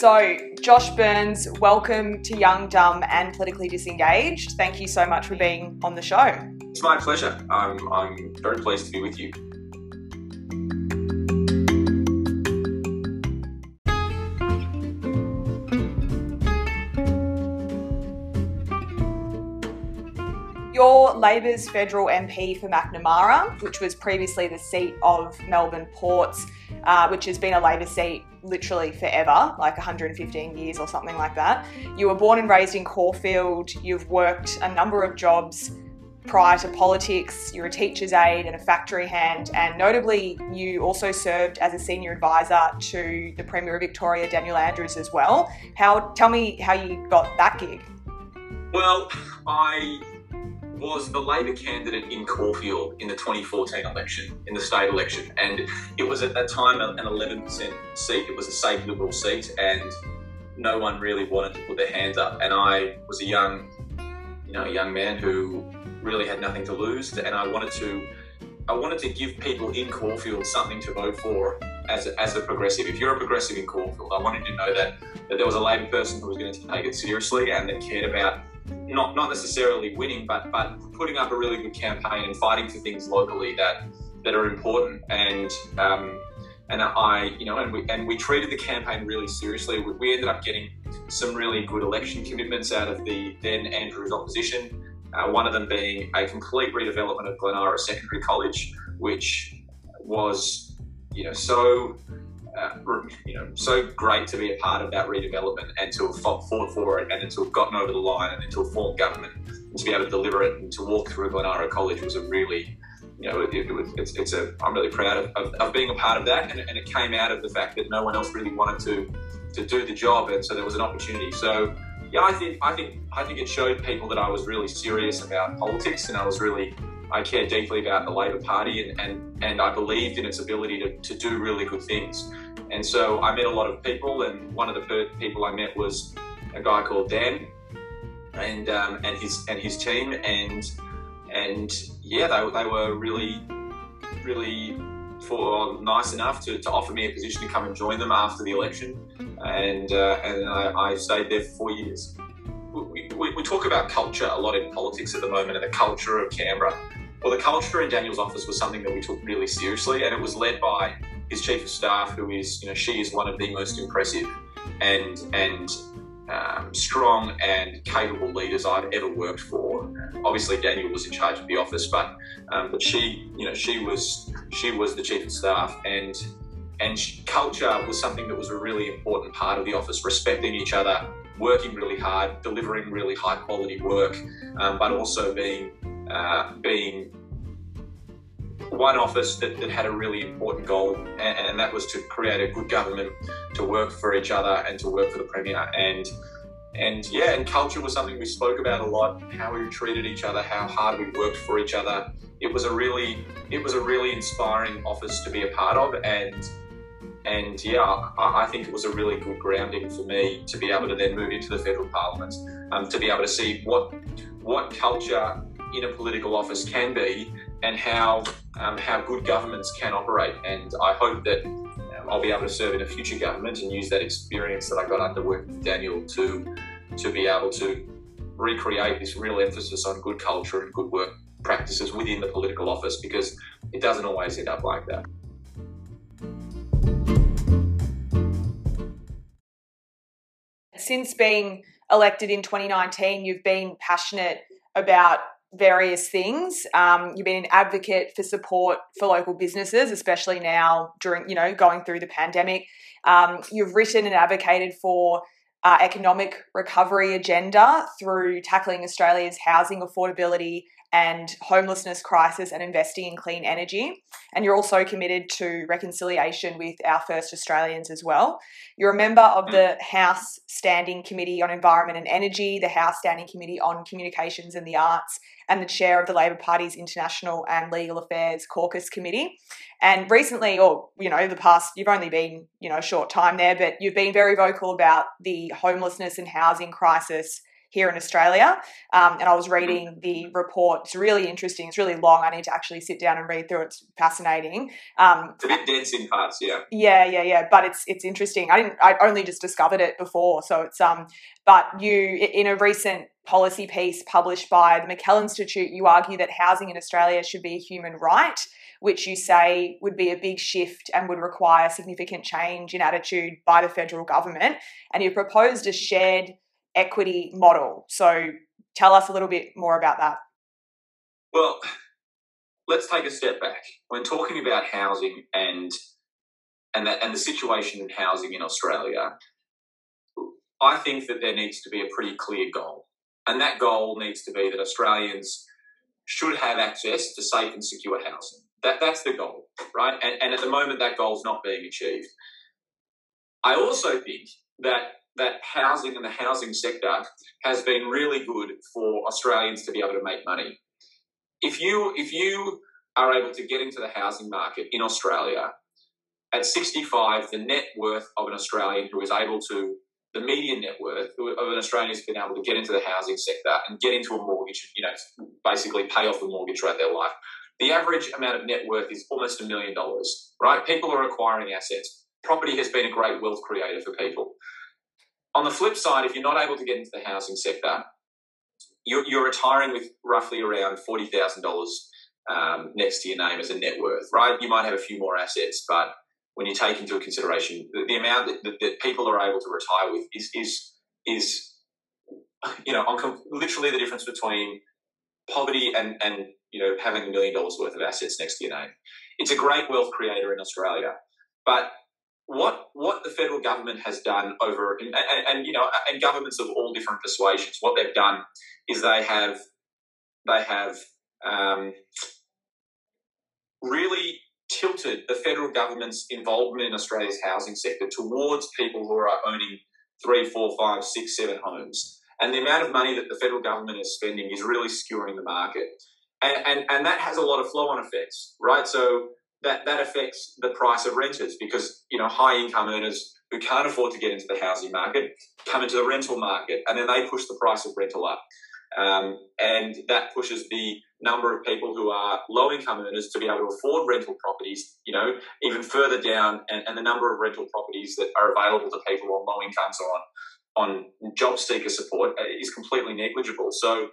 So, Josh Burns, welcome to Young, Dumb, and Politically Disengaged. Thank you so much for being on the show. It's my pleasure. I'm, I'm very pleased to be with you. You're Labor's federal MP for Macnamara, which was previously the seat of Melbourne Ports, uh, which has been a Labor seat literally forever, like 115 years or something like that. You were born and raised in Caulfield. You've worked a number of jobs prior to politics. You're a teacher's aide and a factory hand, and notably, you also served as a senior advisor to the Premier of Victoria, Daniel Andrews, as well. How? Tell me how you got that gig. Well, I was the Labor candidate in Caulfield in the 2014 election, in the state election, and it was at that time an 11% seat. It was a safe Liberal seat, and no one really wanted to put their hands up. And I was a young, you know, a young man who really had nothing to lose, and I wanted to, I wanted to give people in Caulfield something to vote for as a, as a progressive. If you're a progressive in Caulfield, I wanted to know that that there was a Labor person who was going to take it seriously and that cared about not not necessarily winning, but but putting up a really good campaign and fighting for things locally that that are important. And um, and I, you know, and we and we treated the campaign really seriously. We, ended up getting some really good election commitments out of the then Andrews opposition. Uh, one of them being a complete redevelopment of Glen Eira Secondary College, which was, you know, so uh, you know, so great to be a part of that redevelopment and to have fought, for it and to have gotten over the line and to have formed government and to be able to deliver it and to walk through Glen Eira College was a really, you know, it, it was, it's, it's, a, I'm really proud of, of, of, being a part of that. And, and it came out of the fact that no one else really wanted to, to do the job. And so there was an opportunity. So, yeah, I think, I think, I think it showed people that I was really serious about politics and I was really, I care deeply about the Labor Party and, and, and I believed in its ability to, to do really good things. And so I met a lot of people, and one of the people I met was a guy called Dan, and um, and his and his team, and and yeah, they, they were really really for nice enough to, to offer me a position to come and join them after the election, and uh, and I, I, stayed there for four years. We, we, we talk about culture a lot in politics at the moment, and the culture of Canberra. Well, the culture in Daniel's office was something that we took really seriously, and it was led by his chief of staff, who is, you know, she is one of the most impressive and and um, strong and capable leaders I've ever worked for. Obviously, Daniel was in charge of the office, but um, but she, you know, she was she was the chief of staff, and and culture was something that was a really important part of the office. Respecting each other, working really hard, delivering really high quality work, um, but also being uh, being one office that, that had a really important goal, and, and, that was to create a good government to work for each other and to work for the Premier. And and yeah, and culture was something we spoke about a lot. How we treated each other, how hard we worked for each other. It was a really it was a really inspiring office to be a part of, and and yeah, I, I, think it was a really good grounding for me to be able to then move into the federal parliament, um, to be able to see what what culture in a political office can be and how um, how good governments can operate. And I hope that um, I'll be able to serve in a future government and use that experience that I got under working with Daniel to to be able to recreate this real emphasis on good culture and good work practices within the political office because it doesn't always end up like that. Since being elected in 2019, you've been passionate about various things. Um, you've been an advocate for support for local businesses, especially now during, you know, going through the pandemic. Um, you've written and advocated for uh, economic recovery agenda through tackling Australia's housing affordability and homelessness crisis and investing in clean energy. And you're also committed to reconciliation with our first Australians as well. You're a member of the House Standing Committee on Environment and Energy, the House Standing Committee on Communications and the Arts, and the chair of the Labor Party's International and Legal Affairs Caucus Committee. And recently, or you know, the past, you've only been you know a short time there, but you've been very vocal about the homelessness and housing crisis here in Australia. Um, and I was reading the report. It's really interesting. It's really long. I need to actually sit down and read through it. It's fascinating. Um, it's a bit dense in parts, yeah. Yeah, yeah, yeah. But it's it's interesting. I didn't. I only just discovered it before, so it's um. But you, in a recent policy piece published by the McKell Institute, you argue that housing in Australia should be a human right which you say would be a big shift and would require significant change in attitude by the federal government. And you proposed a shared equity model. So tell us a little bit more about that. Well, let's take a step back. When talking about housing and and that and the situation in housing in Australia, I think that there needs to be a pretty clear goal. And that goal needs to be that Australians should have access to safe and secure housing. That, that's the goal, right? And, and at the moment, that goal is not being achieved. I also think that that housing and the housing sector has been really good for Australians to be able to make money. If you if you are able to get into the housing market in Australia at 65, the net worth of an Australian who is able to the median net worth of an Australian who's been able to get into the housing sector and get into a mortgage, you know, basically pay off the mortgage throughout their life. The average amount of net worth is almost a million dollars, right? People are acquiring assets. Property has been a great wealth creator for people. On the flip side, if you're not able to get into the housing sector, you're, you're retiring with roughly around $40,000 um, next to your name as a net worth, right? You might have a few more assets, but when you take into consideration the, the amount that, that, that, people are able to retire with is, is, is you know, on literally the difference between poverty and, and you know, having a million dollars worth of assets next to your name. It's a great wealth creator in Australia. But what what the federal government has done over and, and, and, you know and governments of all different persuasions, what they've done is they have they have um, really tilted the federal government's involvement in Australia's housing sector towards people who are owning three, four, five, six, seven homes. And the amount of money that the federal government is spending is really skewing the market and, and, and that has a lot of flow-on effects, right? So that, that affects the price of renters because, you know, high income earners who can't afford to get into the housing market come into the rental market and then they push the price of rental up. Um, and that pushes the number of people who are low income earners to be able to afford rental properties, you know, even further down, and, and the number of rental properties that are available to people on low incomes or on on job seeker support uh, is completely negligible. So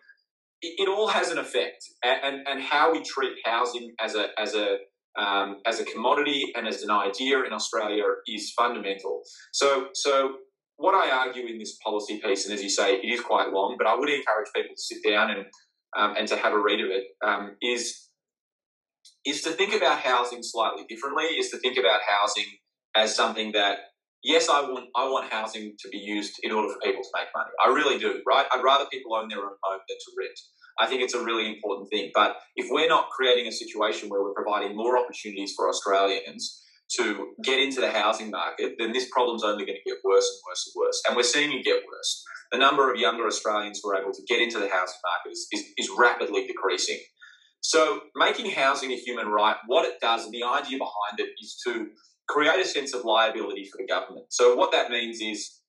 it, it all has an effect, and, and, and how we treat housing as a as a um, as a commodity and as an idea in Australia is fundamental. So so what I argue in this policy piece, and as you say, it is quite long, but I would encourage people to sit down and um, and to have a read of it. Um, is is to think about housing slightly differently. Is to think about housing as something that yes, I want I want housing to be used in order for people to make money. I really do, right? I'd rather people own their own home than to rent. I think it's a really important thing. But if we're not creating a situation where we're providing more opportunities for Australians to get into the housing market, then this problem's only going to get worse and worse and worse. And we're seeing it get worse. The number of younger Australians who are able to get into the housing market is, is, is rapidly decreasing. So, making housing a human right, what it does, and the idea behind it is to create a sense of liability for the government. So what that means is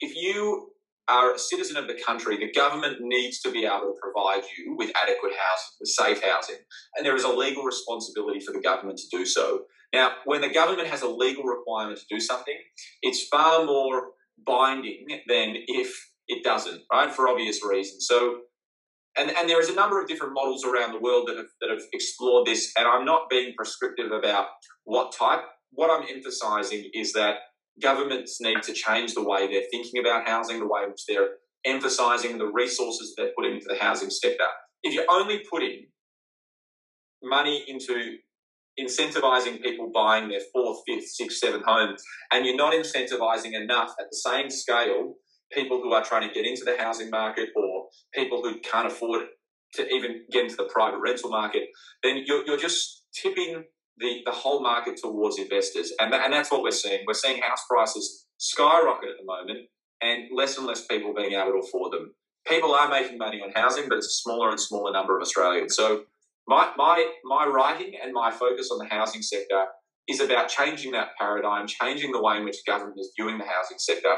if you are a citizen of the country, the government needs to be able to provide you with adequate housing, with safe housing. And there is a legal responsibility for the government to do so. Now, when the government has a legal requirement to do something, it's far more binding than if it doesn't, right? For obvious reasons. So and, and there is a number of different models around the world that have, that have explored this, and I'm not being prescriptive about what type what I'm emphasizing is that governments need to change the way they're thinking about housing, the way which they're emphasizing the resources they're putting into the housing sector. If you're only putting money into incentivizing people buying their fourth, fifth, sixth, seventh home, and you're not incentivizing enough at the same scale people who are trying to get into the housing market or people who can't afford to even get into the private rental market, then you're, you're just tipping the, the whole market towards investors. And, and that's what we're seeing. We're seeing house prices skyrocket at the moment and less and less people being able to afford them. People are making money on housing, but it's a smaller and smaller number of Australians. So my, my, my writing and my focus on the housing sector is about changing that paradigm, changing the way in which government is viewing the housing sector,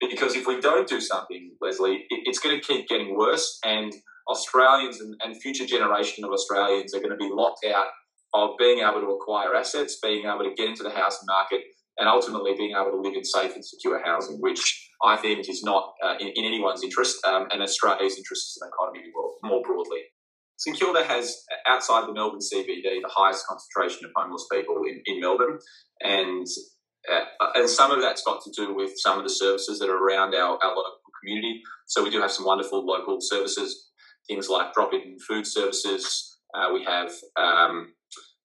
because if we don't do something, Leslie, it, it's going to keep getting worse, and Australians and, and future generation of Australians are going to be locked out of being able to acquire assets, being able to get into the housing market, and ultimately being able to live in safe and secure housing, which I think is not uh, in, in, anyone's interest um, and Australia's interest as an economy more broadly. St Kilda has, outside the Melbourne CBD, the highest concentration of homeless people in, in Melbourne, and uh, and some of that's got to do with some of the services that are around our, our local community. So we do have some wonderful local services, things like drop-in food services. Uh, we have um,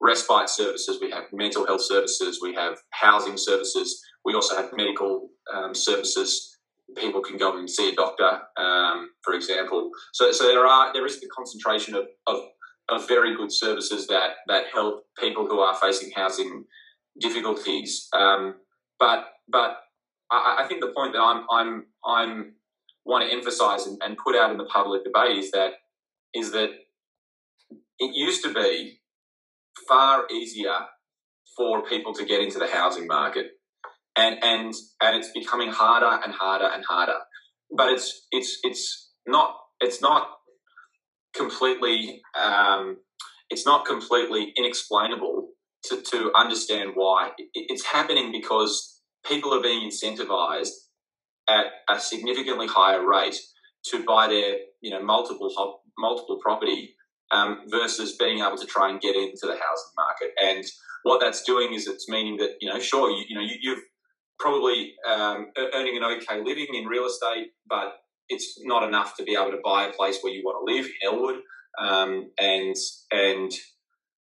respite services, we have mental health services, we have housing services, we also have medical um, services. People can go and see a doctor, um, for example. So, so there are there is the concentration of, of, of very good services that that help people who are facing housing difficulties. Um, but but I, I, think the point that I'm I'm I'm want to emphasise and, and put out in the public debate is that is that it used to be far easier for people to get into the housing market. And, and, and it's becoming harder and harder and harder. But it's, it's, it's not, it's not completely, um, it's not completely inexplainable to, to understand why. It's happening because people are being incentivized at a significantly higher rate to buy their, you know, multiple multiple property um, versus being able to try and get into the housing market. And what that's doing is it's meaning that you know, sure, you, you know, you, have probably um, earning an okay living in real estate, but it's not enough to be able to buy a place where you want to live in Elwood, um, and and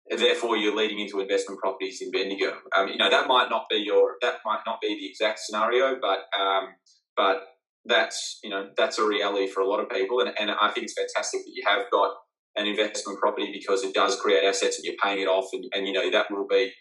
therefore you're leading into investment properties in Bendigo. Um, you know that might not be your that might not be the exact scenario, but um, but that's you know that's a reality for a lot of people, and, and I think it's fantastic that you have got an investment property because it does create assets and you're paying it off and, and you know that will be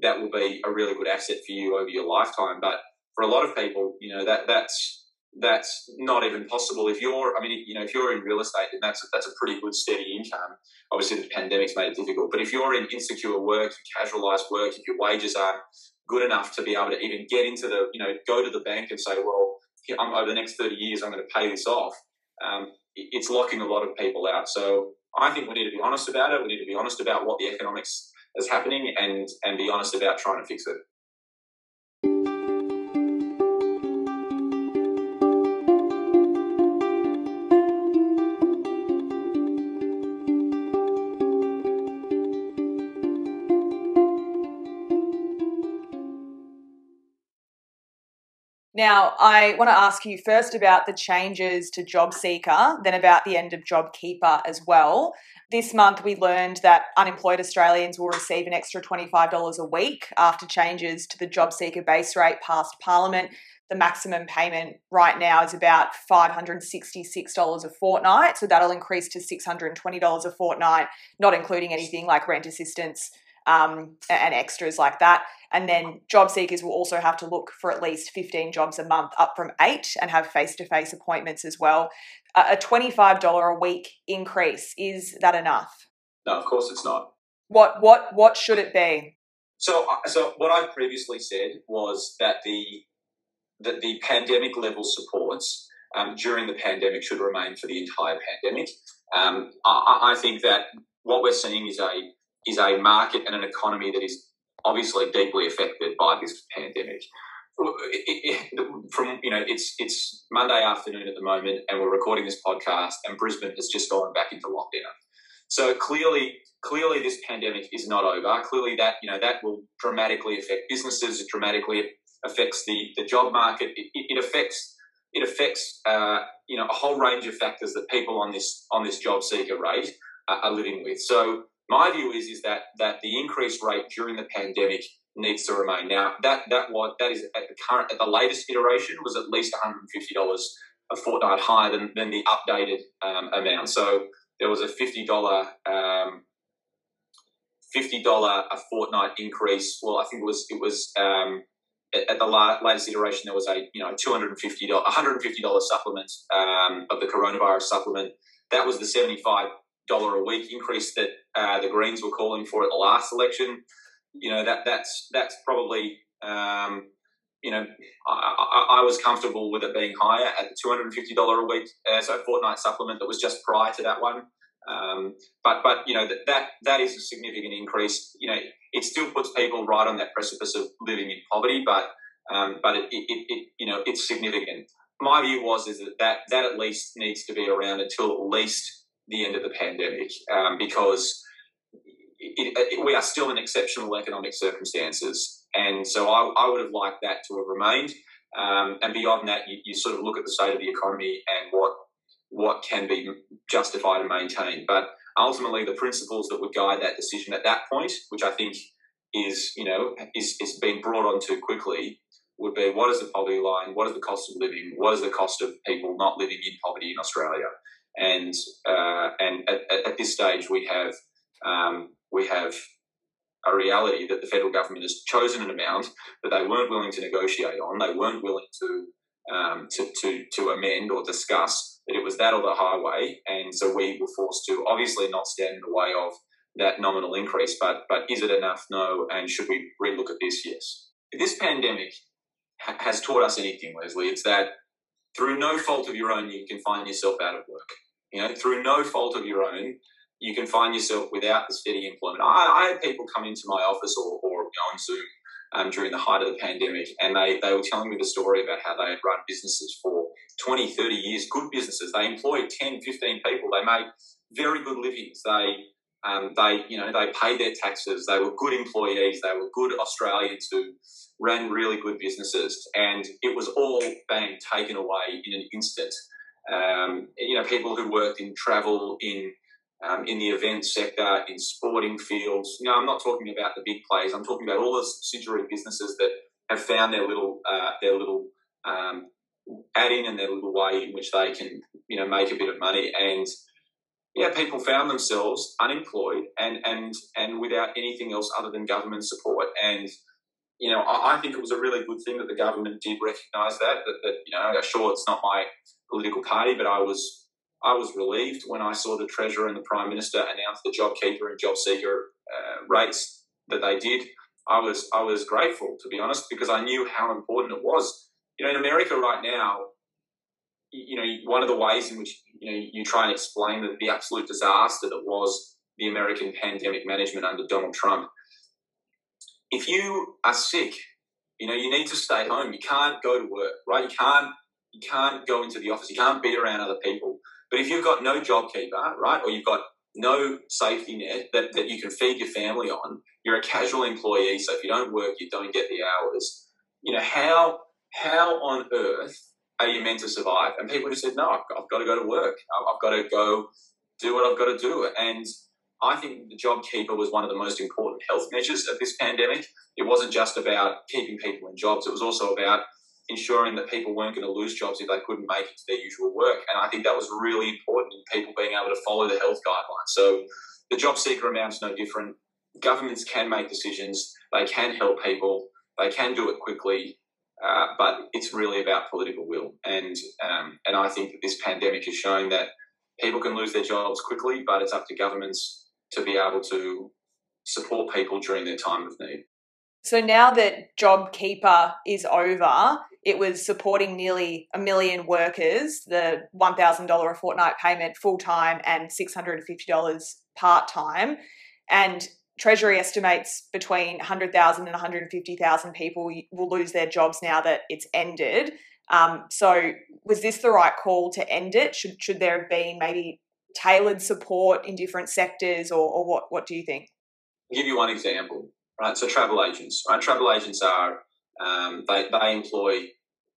that will be a really good asset for you over your lifetime. But for a lot of people you know that that's that's not even possible. If you're i mean you know if you're in real estate then that's that's a pretty good steady income. Obviously the pandemic's made it difficult. But if you're in insecure work casualized work if your wages aren't good enough to be able to even get into the you know go to the bank and say well I'm, over the next 30 years i'm going to pay this off um, it's locking a lot of people out so I think we need to be honest about it. We need to be honest about what the economics is happening and and be honest about trying to fix it. Now, I want to ask you first about the changes to JobSeeker, then about the end of JobKeeper as well. This month, we learned that unemployed Australians will receive an extra $25 a week after changes to the JobSeeker base rate passed Parliament. The maximum payment right now is about $566 a fortnight, so that'll increase to $620 a fortnight, not including anything like rent assistance um, and extras like that. And then job seekers will also have to look for at least 15 jobs a month, up from eight, and have face to face appointments as well. A $25 a week increase, is that enough? No, of course it's not. What, what, what should it be? So, uh, so what I previously said was that the, that the pandemic level supports um, during the pandemic should remain for the entire pandemic. Um, I, I think that what we're seeing is a is a market and an economy that is obviously deeply affected by this pandemic. It, it, from you know, it's it's Monday afternoon at the moment, and we're recording this podcast, and Brisbane has just gone back into lockdown. So clearly, clearly, this pandemic is not over. Clearly, that you know that will dramatically affect businesses. It dramatically affects the the job market. It, it affects it affects uh, you know a whole range of factors that people on this on this job seeker rate are living with. So my view is is that that the increased rate during the pandemic needs to remain. Now that that what that is at the current at the latest iteration was at least one hundred and fifty dollars a fortnight higher than, than the updated um, amount. So there was a fifty dollar um, fifty dollar a fortnight increase. Well, I think it was it was um, at, the la- latest iteration there was a you know two hundred and fifty dollars one hundred and fifty dollar supplement um, of the coronavirus supplement. That was the seventy five dollar a week increase that uh, the Greens were calling for at the last election. You know that that's that's probably um, you know, I, I, I, was comfortable with it being higher at the $250 a week, uh, so fortnight supplement that was just prior to that one. Um, but but you know that, that that is a significant increase. You know, it still puts people right on that precipice of living in poverty, but um, but it, it, it, you know it's significant. My view was is that, that that at least needs to be around until at least the end of the pandemic, um, because we are still in exceptional economic circumstances, and so I, I would have liked that to have remained. Um, and beyond that, you, you, sort of look at the state of the economy and what what can be justified and maintained. But ultimately, the principles that would guide that decision at that point, which I think is you know is is being brought on too quickly, would be what is the poverty line, what is the cost of living, what is the cost of people not living in poverty in Australia, and uh, and at, at, this stage we have um, we have a reality that the federal government has chosen an amount that they weren't willing to negotiate on, they weren't willing to um, to, to to amend or discuss that it was that or the highway, and so we were forced to obviously not stand in the way of that nominal increase, but but is it enough? No, and should we relook at this? Yes. This pandemic ha- has taught us anything, Leslie. It's that through no fault of your own, you can find yourself out of work. You know, through no fault of your own, you can find yourself without the steady employment. I, I had people come into my office or, or on Zoom um, during the height of the pandemic, and they, they were telling me the story about how they had run businesses for 20, 30 years, good businesses. They employed 10, 15 people. They made very good livings. They, um, they, you know, they paid their taxes. They were good employees. They were good Australians who ran really good businesses, and it was all being taken away in an instant. Um, you know, people who worked in travel, in um, in the event sector, in sporting fields. You know, I'm not talking about the big players. I'm talking about all the subsidiary businesses that have found their little uh, their little um, add in and their little way in which they can you know make a bit of money. And yeah, people found themselves unemployed and and and without anything else other than government support. And you know, I, I think it was a really good thing that the government did recognise that, that. That you know, sure, it's not my political party, but I was I was relieved when I saw the Treasurer and the Prime Minister announce the JobKeeper and JobSeeker uh, rates that they did. I was I was grateful to be honest because I knew how important it was. You know, in America right now, you know, one of the ways in which you know you try and explain the, the absolute disaster that was the American pandemic management under Donald Trump. If you are sick, you know, you need to stay home. You can't go to work, right? You can't you can't go into the office. You can't be around other people. But if you've got no job keeper, right, or you've got no safety net that, that you can feed your family on, you're a casual employee, so if you don't work, you don't get the hours. You know, how how on earth are you meant to survive? And people just said, no, I've, I've got to go to work. I've got to go do what I've got to do. And I think the JobKeeper was one of the most important health measures of this pandemic. It wasn't just about keeping people in jobs, it was also about ensuring that people weren't going to lose jobs if they couldn't make it to their usual work. And I think that was really important in people being able to follow the health guidelines. So the job seeker amount is no different. Governments can make decisions, they can help people, they can do it quickly. Uh, but it's really about political will, and um, and I think that this pandemic is showing that people can lose their jobs quickly, but it's up to governments to be able to support people during their time of need. So now that JobKeeper is over, it was supporting nearly a million workers, the $1,000 a fortnight payment full time and $650 part time. And Treasury estimates between 100,000 and 150,000 people will lose their jobs now that it's ended. Um, so, was this the right call to end it? Should, should there have been maybe tailored support in different sectors, or, or what, what do you think? I'll give you one example, right? So, travel agents, right? Travel agents are um, they, they employ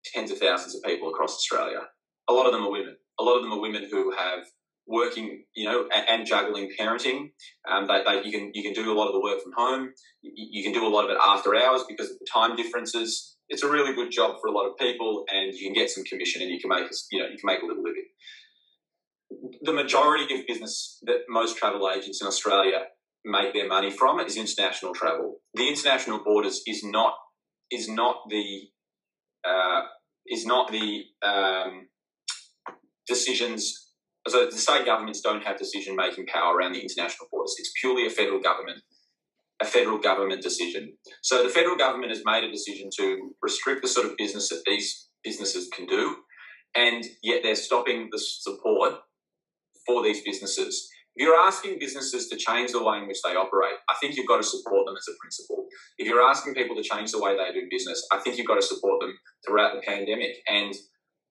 tens of thousands of people across Australia. A lot of them are women. A lot of them are women who have working, you know, and, and juggling parenting. Um, they, they, you can you can do a lot of the work from home. You, you, can do a lot of it after hours because of the time differences. It's a really good job for a lot of people, and you can get some commission, and you can make you know you can make a little living. The majority of business that most travel agents in Australia make their money from is international travel. The international borders is not is not the uh, is not the um, decisions. So the state governments don't have decision making power around the international borders. It's purely a federal government a federal government decision. So the federal government has made a decision to restrict the sort of business that these businesses can do, and yet they're stopping the support for these businesses. If you're asking businesses to change the way in which they operate, I think you've got to support them as a principle. If you're asking people to change the way they do business, I think you've got to support them throughout the pandemic. And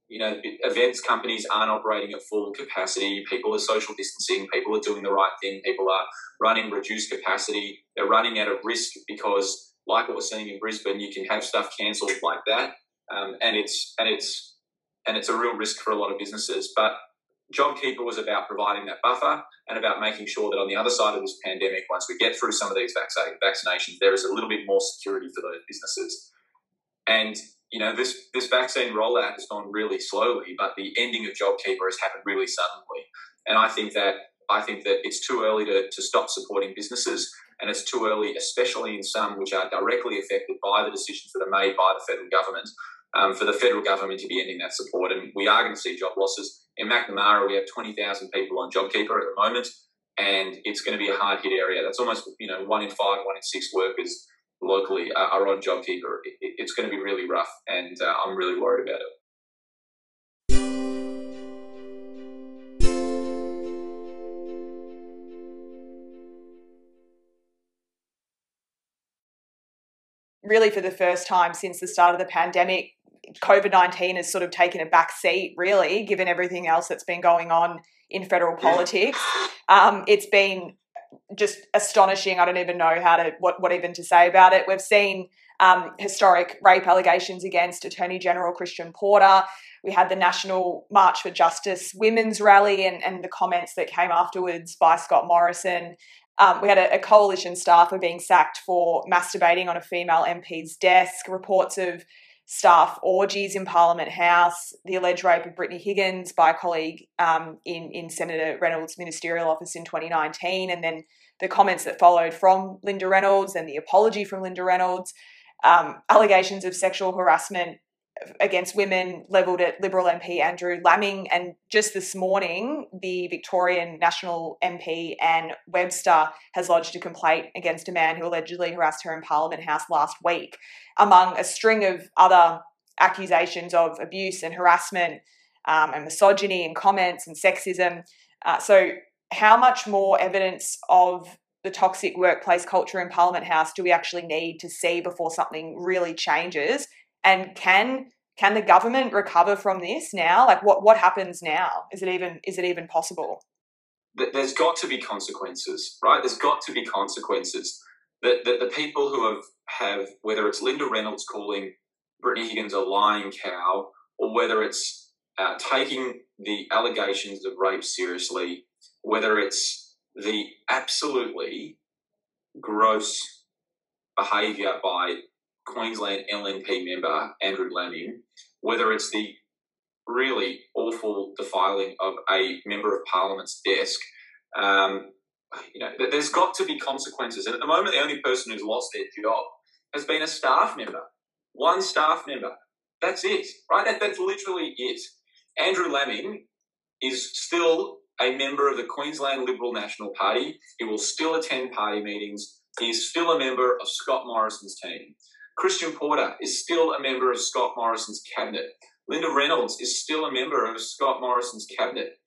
you know, events companies aren't operating at full capacity. People are social distancing. People are doing the right thing. People are running reduced capacity. They're running out of risk because, like what we're seeing in Brisbane, you can have stuff cancelled like that, um, and it's and it's and it's a real risk for a lot of businesses. But JobKeeper was about providing that buffer and about making sure that on the other side of this pandemic, once we get through some of these vaccinations, there is a little bit more security for those businesses. And you know, this this vaccine rollout has gone really slowly, but the ending of JobKeeper has happened really suddenly. And I think that I think that it's too early to, to stop supporting businesses, and it's too early, especially in some which are directly affected by the decisions that are made by the federal government, um, for the federal government to be ending that support. And we are going to see job losses. In Macnamara, we have 20,000 people on JobKeeper at the moment, and it's going to be a hard hit area. That's almost, you know, one in five, one in six workers locally are on JobKeeper, it's going to be really rough, and uh, I'm really worried about it. Really, for the first time since the start of the pandemic, COVID 19 has sort of taken a back seat, really, given everything else that's been going on in federal politics. Um, it's been just astonishing. I don't even know how to what what even to say about it. We've seen um, historic rape allegations against Attorney General Christian Porter. We had the National March for Justice Women's Rally and, and the comments that came afterwards by Scott Morrison. Um, we had a, a, coalition staffer being sacked for masturbating on a female MP's desk. Reports of staff orgies in Parliament House, the alleged rape of Brittany Higgins by a colleague um, in, in Senator Reynolds' ministerial office in 2019, and then the comments that followed from Linda Reynolds and the apology from Linda Reynolds, um, allegations of sexual harassment against women levelled at Liberal MP Andrew Laming. And just this morning, the Victorian National MP Anne Webster has lodged a complaint against a man who allegedly harassed her in Parliament House last week, among a string of other accusations of abuse and harassment um, and misogyny and comments and sexism. Uh, so, how much more evidence of the toxic workplace culture in Parliament House do we actually need to see before something really changes? And can can the government recover from this now? Like what what happens now? Is it even is it even possible? There's got to be consequences right? There's got to be consequences. That the, the people who have have whether it's linda reynolds calling brittany higgins a lying cow or whether it's uh, taking the allegations of rape seriously whether it's the absolutely gross behaviour by Queensland LNP member Andrew Laming, whether it's the really awful defiling of a member of Parliament's desk, um, you know, there's got to be consequences. And at the moment, the only person who's lost their job has been a staff member, one staff member. That's it, right? That, that's literally it. Andrew Laming is still a member of the Queensland Liberal National Party. He will still attend party meetings. He's still a member of Scott Morrison's team. Christian Porter is still a member of Scott Morrison's cabinet. Linda Reynolds is still a member of Scott Morrison's cabinet.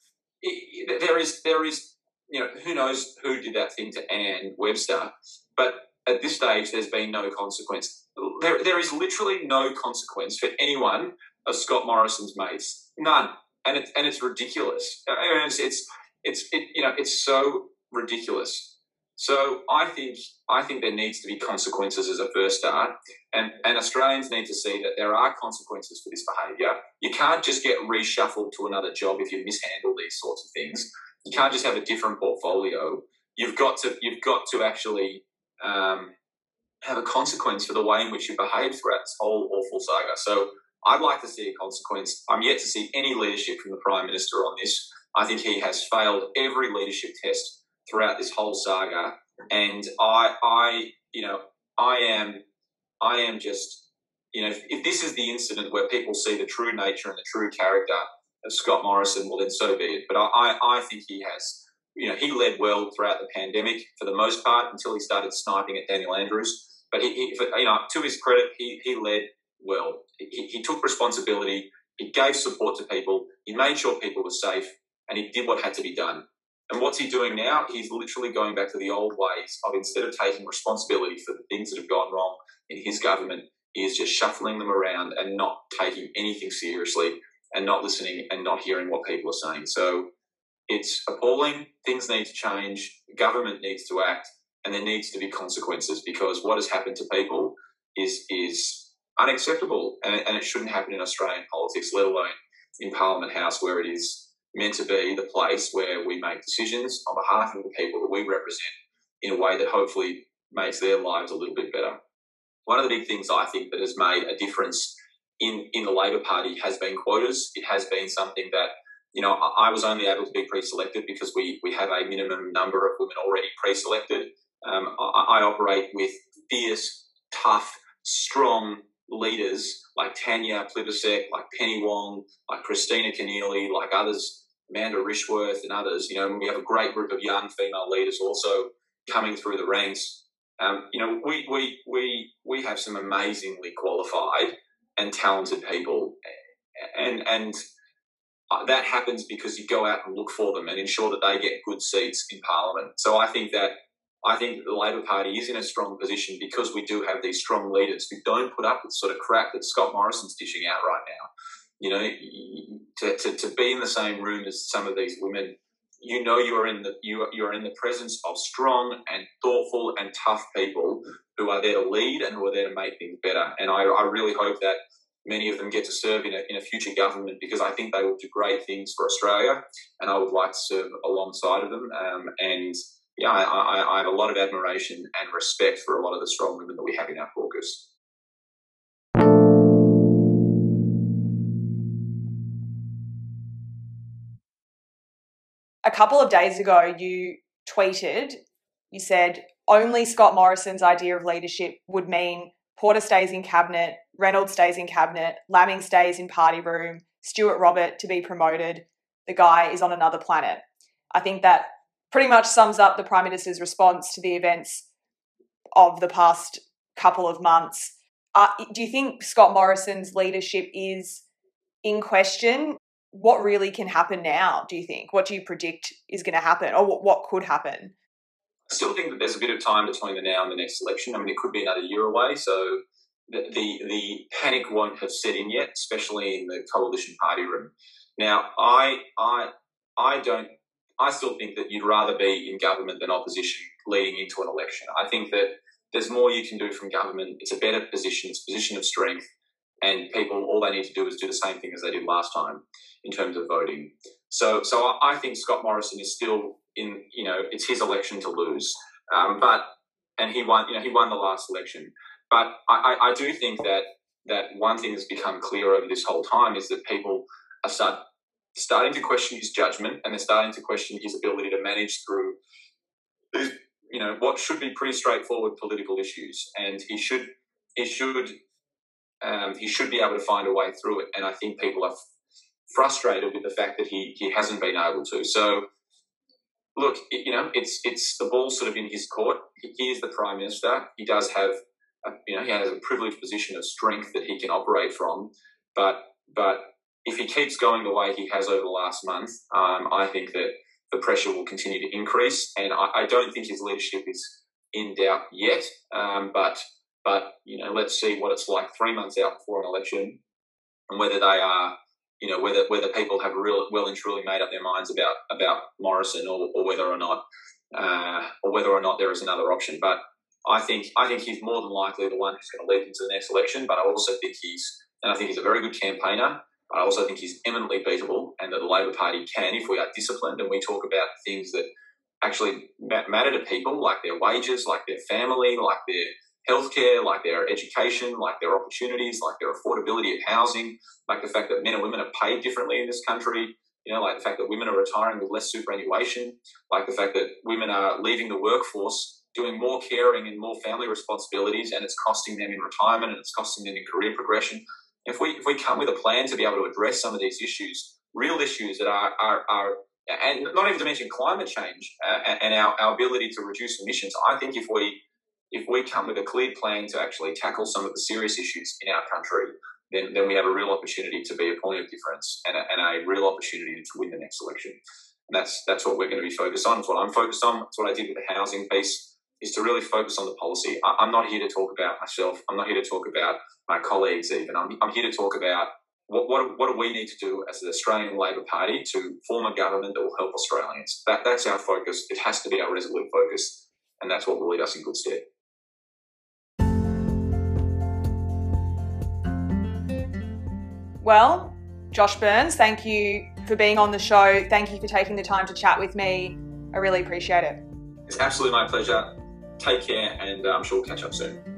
There is, there is, you know, who knows who did that thing to Anne Webster, but at this stage, there's been no consequence. There, there is literally no consequence for anyone of Scott Morrison's mates. None, and it's and it's ridiculous. Uh, it's, it's, it's it, you know, it's so ridiculous. So I think I think there needs to be consequences as a first start, and and Australians need to see that there are consequences for this behaviour. You can't just get reshuffled to another job if you mishandle these sorts of things. You can't just have a different portfolio. You've got to you've got to actually um, have a consequence for the way in which you behave throughout this whole awful saga. So I'd like to see a consequence. I'm yet to see any leadership from the Prime Minister on this. I think he has failed every leadership test throughout this whole saga. And I, I, you know, I am, I am just, you know, if, if this is the incident where people see the true nature and the true character of Scott Morrison, well, then so be it. But I, I, I think he has you know, he led well throughout the pandemic for the most part until he started sniping at Daniel Andrews. But he, he you know, to his credit, he, he led well. He, he took responsibility. He gave support to people. He made sure people were safe, and he did what had to be done. And what's he doing now? He's literally going back to the old ways of instead of taking responsibility for the things that have gone wrong in his government, he is just shuffling them around and not taking anything seriously and not listening and not hearing what people are saying. So it's appalling. Things need to change. Government needs to act, and there needs to be consequences because what has happened to people is is unacceptable, and, and it shouldn't happen in Australian politics, let alone in Parliament House, where it is meant to be the place where we make decisions on behalf of the people that we represent in a way that hopefully makes their lives a little bit better. One of the big things I think that has made a difference in, in the Labor Party has been quotas. It has been something that, you know, I was only able to be pre-selected because we, we have a minimum number of women already pre-selected. Um, I, I operate with fierce, tough, strong leaders like Tanya Plibersek, like Penny Wong, like Kristina Keneally, like others, Amanda Rishworth and others. You know, we have a great group of young female leaders also coming through the ranks. Um, you know, we, we, we, we have some amazingly qualified and talented people. And, and that happens because you go out and look for them and ensure that they get good seats in Parliament. So I think that I think the Labor Party is in a strong position because we do have these strong leaders who don't put up with sort of crap that Scott Morrison's dishing out right now. You know, to, to, to be in the same room as some of these women, you know you are in the you are, you are in the presence of strong and thoughtful and tough people who are there to lead and who are there to make things better. And I, I really hope that many of them get to serve in a, in a future government because I think they will do great things for Australia, and I would like to serve alongside of them. Um, and yeah, I, I, I have a lot of admiration and respect for a lot of the strong women that we have in our caucus. A couple of days ago, you tweeted, you said, only Scott Morrison's idea of leadership would mean Porter stays in cabinet, Reynolds stays in cabinet, Laming stays in party room, Stuart Robert to be promoted. The guy is on another planet. I think that pretty much sums up the Prime Minister's response to the events of the past couple of months. Uh, do you think Scott Morrison's leadership is in question? What really can happen now, do you think? What do you predict is going to happen or what, what could happen? I still think that there's a bit of time between the now and the next election. I mean, it could be another year away, so the, the, the panic won't have set in yet, especially in the coalition party room. Now, I, I, I don't I still think that you'd rather be in government than opposition leading into an election. I think that there's more you can do from government. It's a better position. It's a position of strength, and people all they need to do is do the same thing as they did last time in terms of voting. So, so I think Scott Morrison is still in. You know, it's his election to lose, um, but and he won. You know, he won the last election. But I, I, do think that that one thing that's become clear over this whole time is that people are start starting to question his judgment and they're starting to question his ability to manage through you know what should be pretty straightforward political issues. And he should he should um, he should be able to find a way through it. And i think people are frustrated with the fact that he he hasn't been able to. So look you know it's it's the ball sort of in his court. He is the prime minister. He does have a, you know he has a privileged position of strength that he can operate from. But but if he keeps going the way he has over the last month, um, I think that the pressure will continue to increase. And I, I don't think his leadership is in doubt yet. Um, but but you know, let's see what it's like three months out before an election, and whether they are, you know, whether whether people have real well and truly made up their minds about about Morrison, or, or whether or not, uh, or whether or not there is another option. But I think I think he's more than likely the one who's going to lead into the next election. But I also think he's, and I think he's a very good campaigner. I also think he's eminently beatable and that the Labor Party can, if we are disciplined and we talk about things that actually matter to people, like their wages, like their family, like their healthcare, like their education, like their opportunities, like their affordability of housing, like the fact that men and women are paid differently in this country, you know, like the fact that women are retiring with less superannuation, like the fact that women are leaving the workforce doing more caring and more family responsibilities and it's costing them in retirement and it's costing them in career progression if we if we come with a plan to be able to address some of these issues, real issues that are are, are and not even to mention climate change uh, and our, our ability to reduce emissions. I think if we if we come with a clear plan to actually tackle some of the serious issues in our country, then, then we have a real opportunity to be a point of difference and a, and a real opportunity to win the next election. And that's that's what we're going to be focused on. It's what I'm focused on. It's what I did with the housing piece is to really focus on the policy. I, am not here to talk about myself. I'm not here to talk about my colleagues even. I'm, I'm here to talk about what, what, what do we need to do as the Australian Labor Party to form a government that will help Australians. That, that's our focus. It has to be our resolute focus. And that's what will lead us in good stead. Well, Josh Burns, thank you for being on the show. Thank you for taking the time to chat with me. I really appreciate it. It's absolutely my pleasure. Take care, and I'm sure we'll catch up soon.